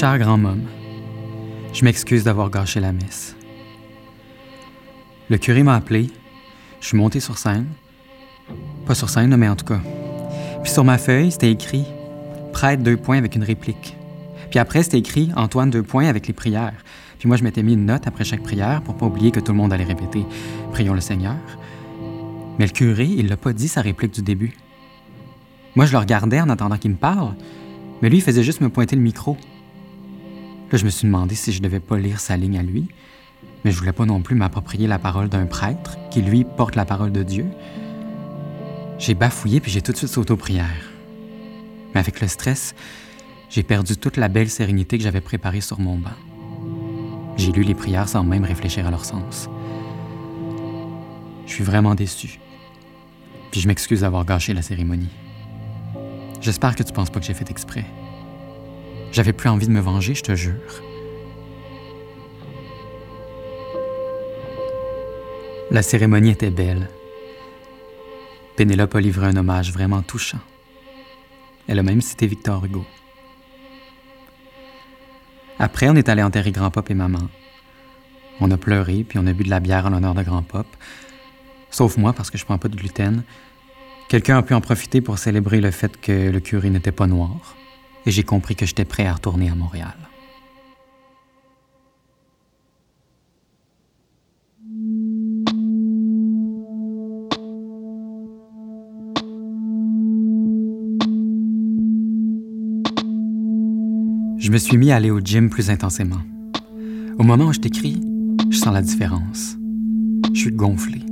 Cher grand homme, je m'excuse d'avoir gâché la messe. Le curé m'a appelé, je suis monté sur scène. Pas sur scène, mais en tout cas. Puis sur ma feuille, c'était écrit Prêtre deux points avec une réplique. Puis après, c'était écrit Antoine deux points avec les prières. Puis moi, je m'étais mis une note après chaque prière pour pas oublier que tout le monde allait répéter Prions le Seigneur. Mais le curé, il l'a pas dit sa réplique du début. Moi, je le regardais en attendant qu'il me parle, mais lui, il faisait juste me pointer le micro. Là, je me suis demandé si je devais pas lire sa ligne à lui, mais je voulais pas non plus m'approprier la parole d'un prêtre qui, lui, porte la parole de Dieu. J'ai bafouillé puis j'ai tout de suite sauté aux prières. Mais avec le stress, j'ai perdu toute la belle sérénité que j'avais préparée sur mon banc. J'ai lu les prières sans même réfléchir à leur sens. Je suis vraiment déçu. Puis je m'excuse d'avoir gâché la cérémonie. J'espère que tu penses pas que j'ai fait exprès. J'avais plus envie de me venger, je te jure. La cérémonie était belle. Pénélope a livré un hommage vraiment touchant. Elle a même cité Victor Hugo. Après, on est allé enterrer Grand-Pop et Maman. On a pleuré, puis on a bu de la bière en l'honneur de Grand-Pop. Sauf moi, parce que je prends pas de gluten. Quelqu'un a pu en profiter pour célébrer le fait que le curé n'était pas noir. Et j'ai compris que j'étais prêt à retourner à Montréal. Je me suis mis à aller au gym plus intensément. Au moment où je t'écris, je sens la différence. Je suis gonflé.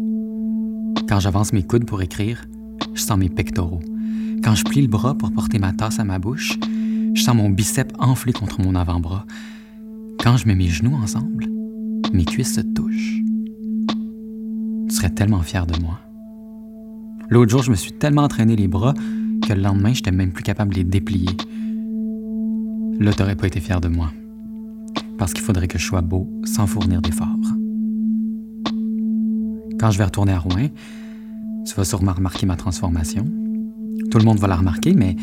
Quand j'avance mes coudes pour écrire, je sens mes pectoraux. Quand je plie le bras pour porter ma tasse à ma bouche, je sens mon bicep enflé contre mon avant-bras. Quand je mets mes genoux ensemble, mes cuisses se touchent. Tu serais tellement fier de moi. L'autre jour, je me suis tellement entraîné les bras que le lendemain, je n'étais même plus capable de les déplier. Là, t'aurais pas été fier de moi. Parce qu'il faudrait que je sois beau sans fournir d'efforts. Quand je vais retourner à Rouen, tu vas sûrement remarquer ma transformation. Tout le monde va la remarquer, mais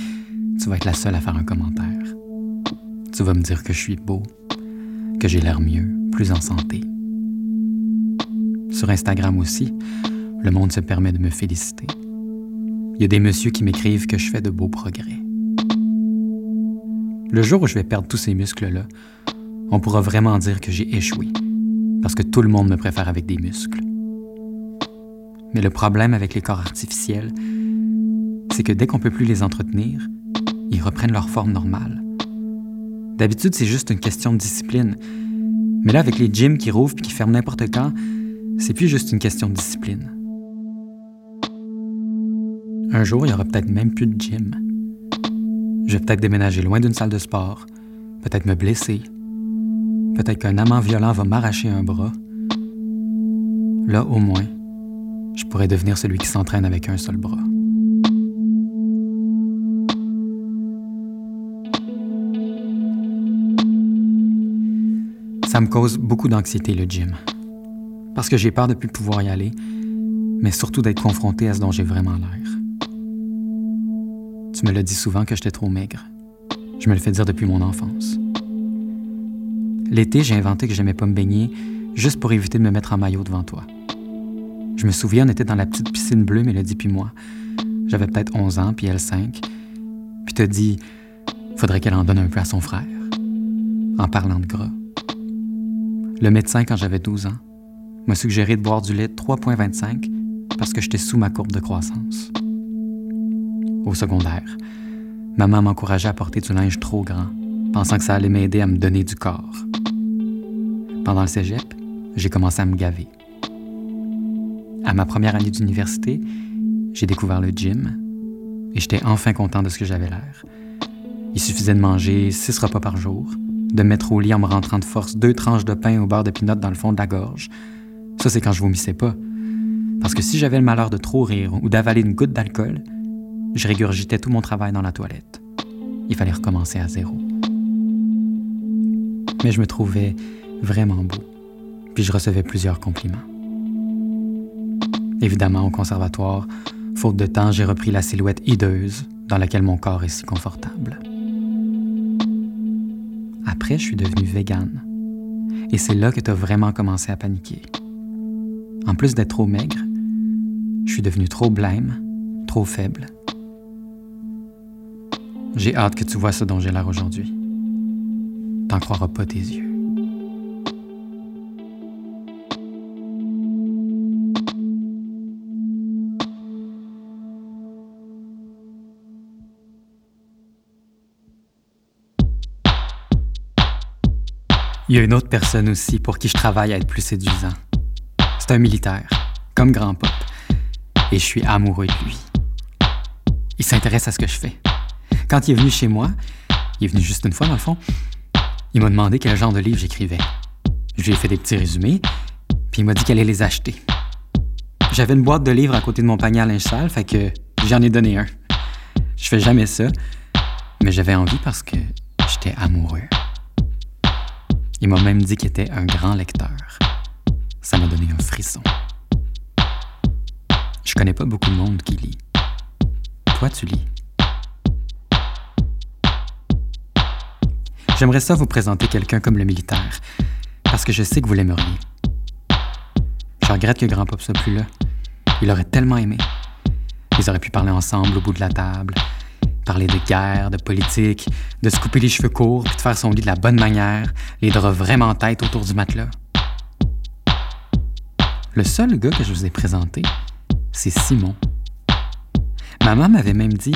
tu vas être la seule à faire un commentaire. Tu vas me dire que je suis beau, que j'ai l'air mieux, plus en santé. Sur Instagram aussi, le monde se permet de me féliciter. Il y a des messieurs qui m'écrivent que je fais de beaux progrès. Le jour où je vais perdre tous ces muscles-là, on pourra vraiment dire que j'ai échoué, parce que tout le monde me préfère avec des muscles. Mais le problème avec les corps artificiels, c'est que dès qu'on peut plus les entretenir, ils reprennent leur forme normale. D'habitude, c'est juste une question de discipline. Mais là, avec les gyms qui rouvrent et qui ferment n'importe quand, c'est plus juste une question de discipline. Un jour, il y aura peut-être même plus de gym. Je vais peut-être déménager loin d'une salle de sport, peut-être me blesser, peut-être qu'un amant violent va m'arracher un bras. Là, au moins, je pourrais devenir celui qui s'entraîne avec un seul bras. Ça me cause beaucoup d'anxiété, le gym. Parce que j'ai peur de plus pouvoir y aller, mais surtout d'être confronté à ce dont j'ai vraiment l'air. Tu me l'as dit souvent que j'étais trop maigre. Je me le fais dire depuis mon enfance. L'été, j'ai inventé que j'aimais pas me baigner juste pour éviter de me mettre en maillot devant toi. Je me souviens, on était dans la petite piscine bleue, Mélodie puis moi. J'avais peut-être 11 ans, puis elle 5. Puis t'as dit, faudrait qu'elle en donne un peu à son frère, en parlant de gras. Le médecin, quand j'avais 12 ans, m'a suggéré de boire du lait 3,25 parce que j'étais sous ma courbe de croissance au secondaire. Maman m'encourageait à porter du linge trop grand, pensant que ça allait m'aider à me donner du corps. Pendant le cégep, j'ai commencé à me gaver. À ma première année d'université, j'ai découvert le gym et j'étais enfin content de ce que j'avais l'air. Il suffisait de manger six repas par jour, de mettre au lit en me rentrant de force deux tranches de pain au beurre de pinot dans le fond de la gorge. Ça, c'est quand je vomissais pas. Parce que si j'avais le malheur de trop rire ou d'avaler une goutte d'alcool, je régurgitais tout mon travail dans la toilette. Il fallait recommencer à zéro. Mais je me trouvais vraiment beau, puis je recevais plusieurs compliments. Évidemment, au conservatoire, faute de temps, j'ai repris la silhouette hideuse dans laquelle mon corps est si confortable. Après, je suis devenue végane. Et c'est là que tu as vraiment commencé à paniquer. En plus d'être trop maigre, je suis devenue trop blême, trop faible. J'ai hâte que tu vois ce dont j'ai l'air aujourd'hui. T'en croiras pas tes yeux. Il y a une autre personne aussi pour qui je travaille à être plus séduisant. C'est un militaire, comme Grand Pop. Et je suis amoureux de lui. Il s'intéresse à ce que je fais. Quand il est venu chez moi, il est venu juste une fois dans le fond, il m'a demandé quel genre de livre j'écrivais. Je lui ai fait des petits résumés, puis il m'a dit qu'elle allait les acheter. J'avais une boîte de livres à côté de mon panier à linge sale, fait que j'en ai donné un. Je fais jamais ça, mais j'avais envie parce que j'étais amoureux. Il m'a même dit qu'il était un grand lecteur. Ça m'a donné un frisson. Je connais pas beaucoup de monde qui lit. Toi, tu lis. J'aimerais ça vous présenter quelqu'un comme le militaire, parce que je sais que vous l'aimeriez. Je regrette que Grand Pop soit plus là. Il aurait tellement aimé. Ils auraient pu parler ensemble au bout de la table, Parler de guerre, de politique, de se couper les cheveux courts, puis de faire son lit de la bonne manière, les draps vraiment en tête autour du matelas. Le seul gars que je vous ai présenté, c'est Simon. Maman m'avait même dit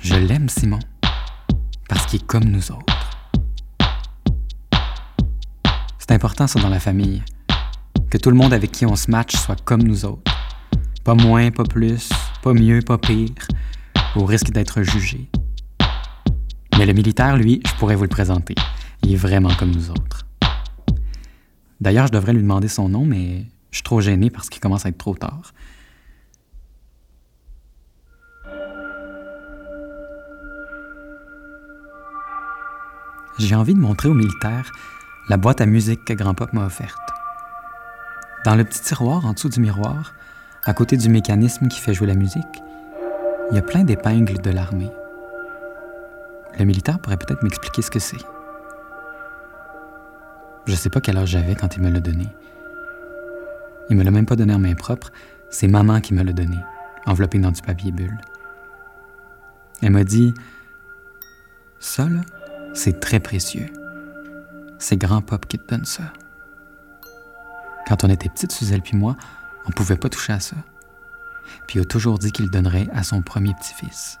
Je l'aime, Simon, parce qu'il est comme nous autres. C'est important, ça, dans la famille. Que tout le monde avec qui on se match soit comme nous autres. Pas moins, pas plus, pas mieux, pas pire, au risque d'être jugé. Mais le militaire, lui, je pourrais vous le présenter. Il est vraiment comme nous autres. D'ailleurs, je devrais lui demander son nom, mais je suis trop gêné parce qu'il commence à être trop tard. J'ai envie de montrer au militaire la boîte à musique que Grand Pop m'a offerte. Dans le petit tiroir en dessous du miroir, à côté du mécanisme qui fait jouer la musique, il y a plein d'épingles de l'armée. Le militaire pourrait peut-être m'expliquer ce que c'est. Je ne sais pas quel âge j'avais quand il me l'a donné. Il me l'a même pas donné en main propre, c'est maman qui me l'a donné, enveloppé dans du papier bulle. Elle m'a dit Ça, là, c'est très précieux. C'est grand pop qui te donne ça. Quand on était petite, Suzelle puis moi, on pouvait pas toucher à ça puis a toujours dit qu'il donnerait à son premier petit-fils.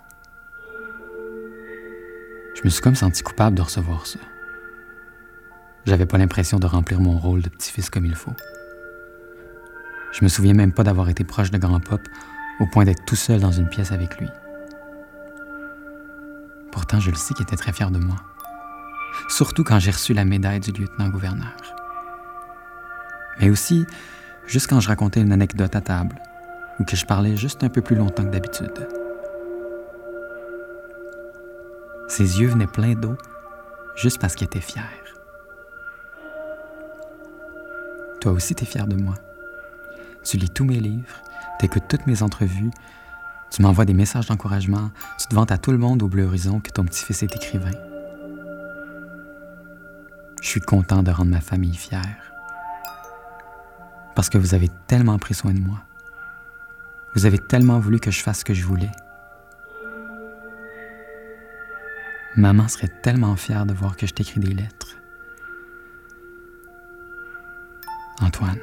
Je me suis comme senti coupable de recevoir ça. J'avais pas l'impression de remplir mon rôle de petit-fils comme il faut. Je me souviens même pas d'avoir été proche de Grand Pop au point d'être tout seul dans une pièce avec lui. Pourtant, je le sais qu'il était très fier de moi. Surtout quand j'ai reçu la médaille du lieutenant-gouverneur. Mais aussi, juste quand je racontais une anecdote à table, ou que je parlais juste un peu plus longtemps que d'habitude. Ses yeux venaient pleins d'eau juste parce qu'il était fier. Toi aussi, tu es fier de moi. Tu lis tous mes livres, t'écoutes toutes mes entrevues, tu m'envoies des messages d'encouragement, tu te vantes à tout le monde au Bleu Horizon que ton petit-fils est écrivain. Je suis content de rendre ma famille fière. Parce que vous avez tellement pris soin de moi. Vous avez tellement voulu que je fasse ce que je voulais. Maman serait tellement fière de voir que je t'écris des lettres. Antoine.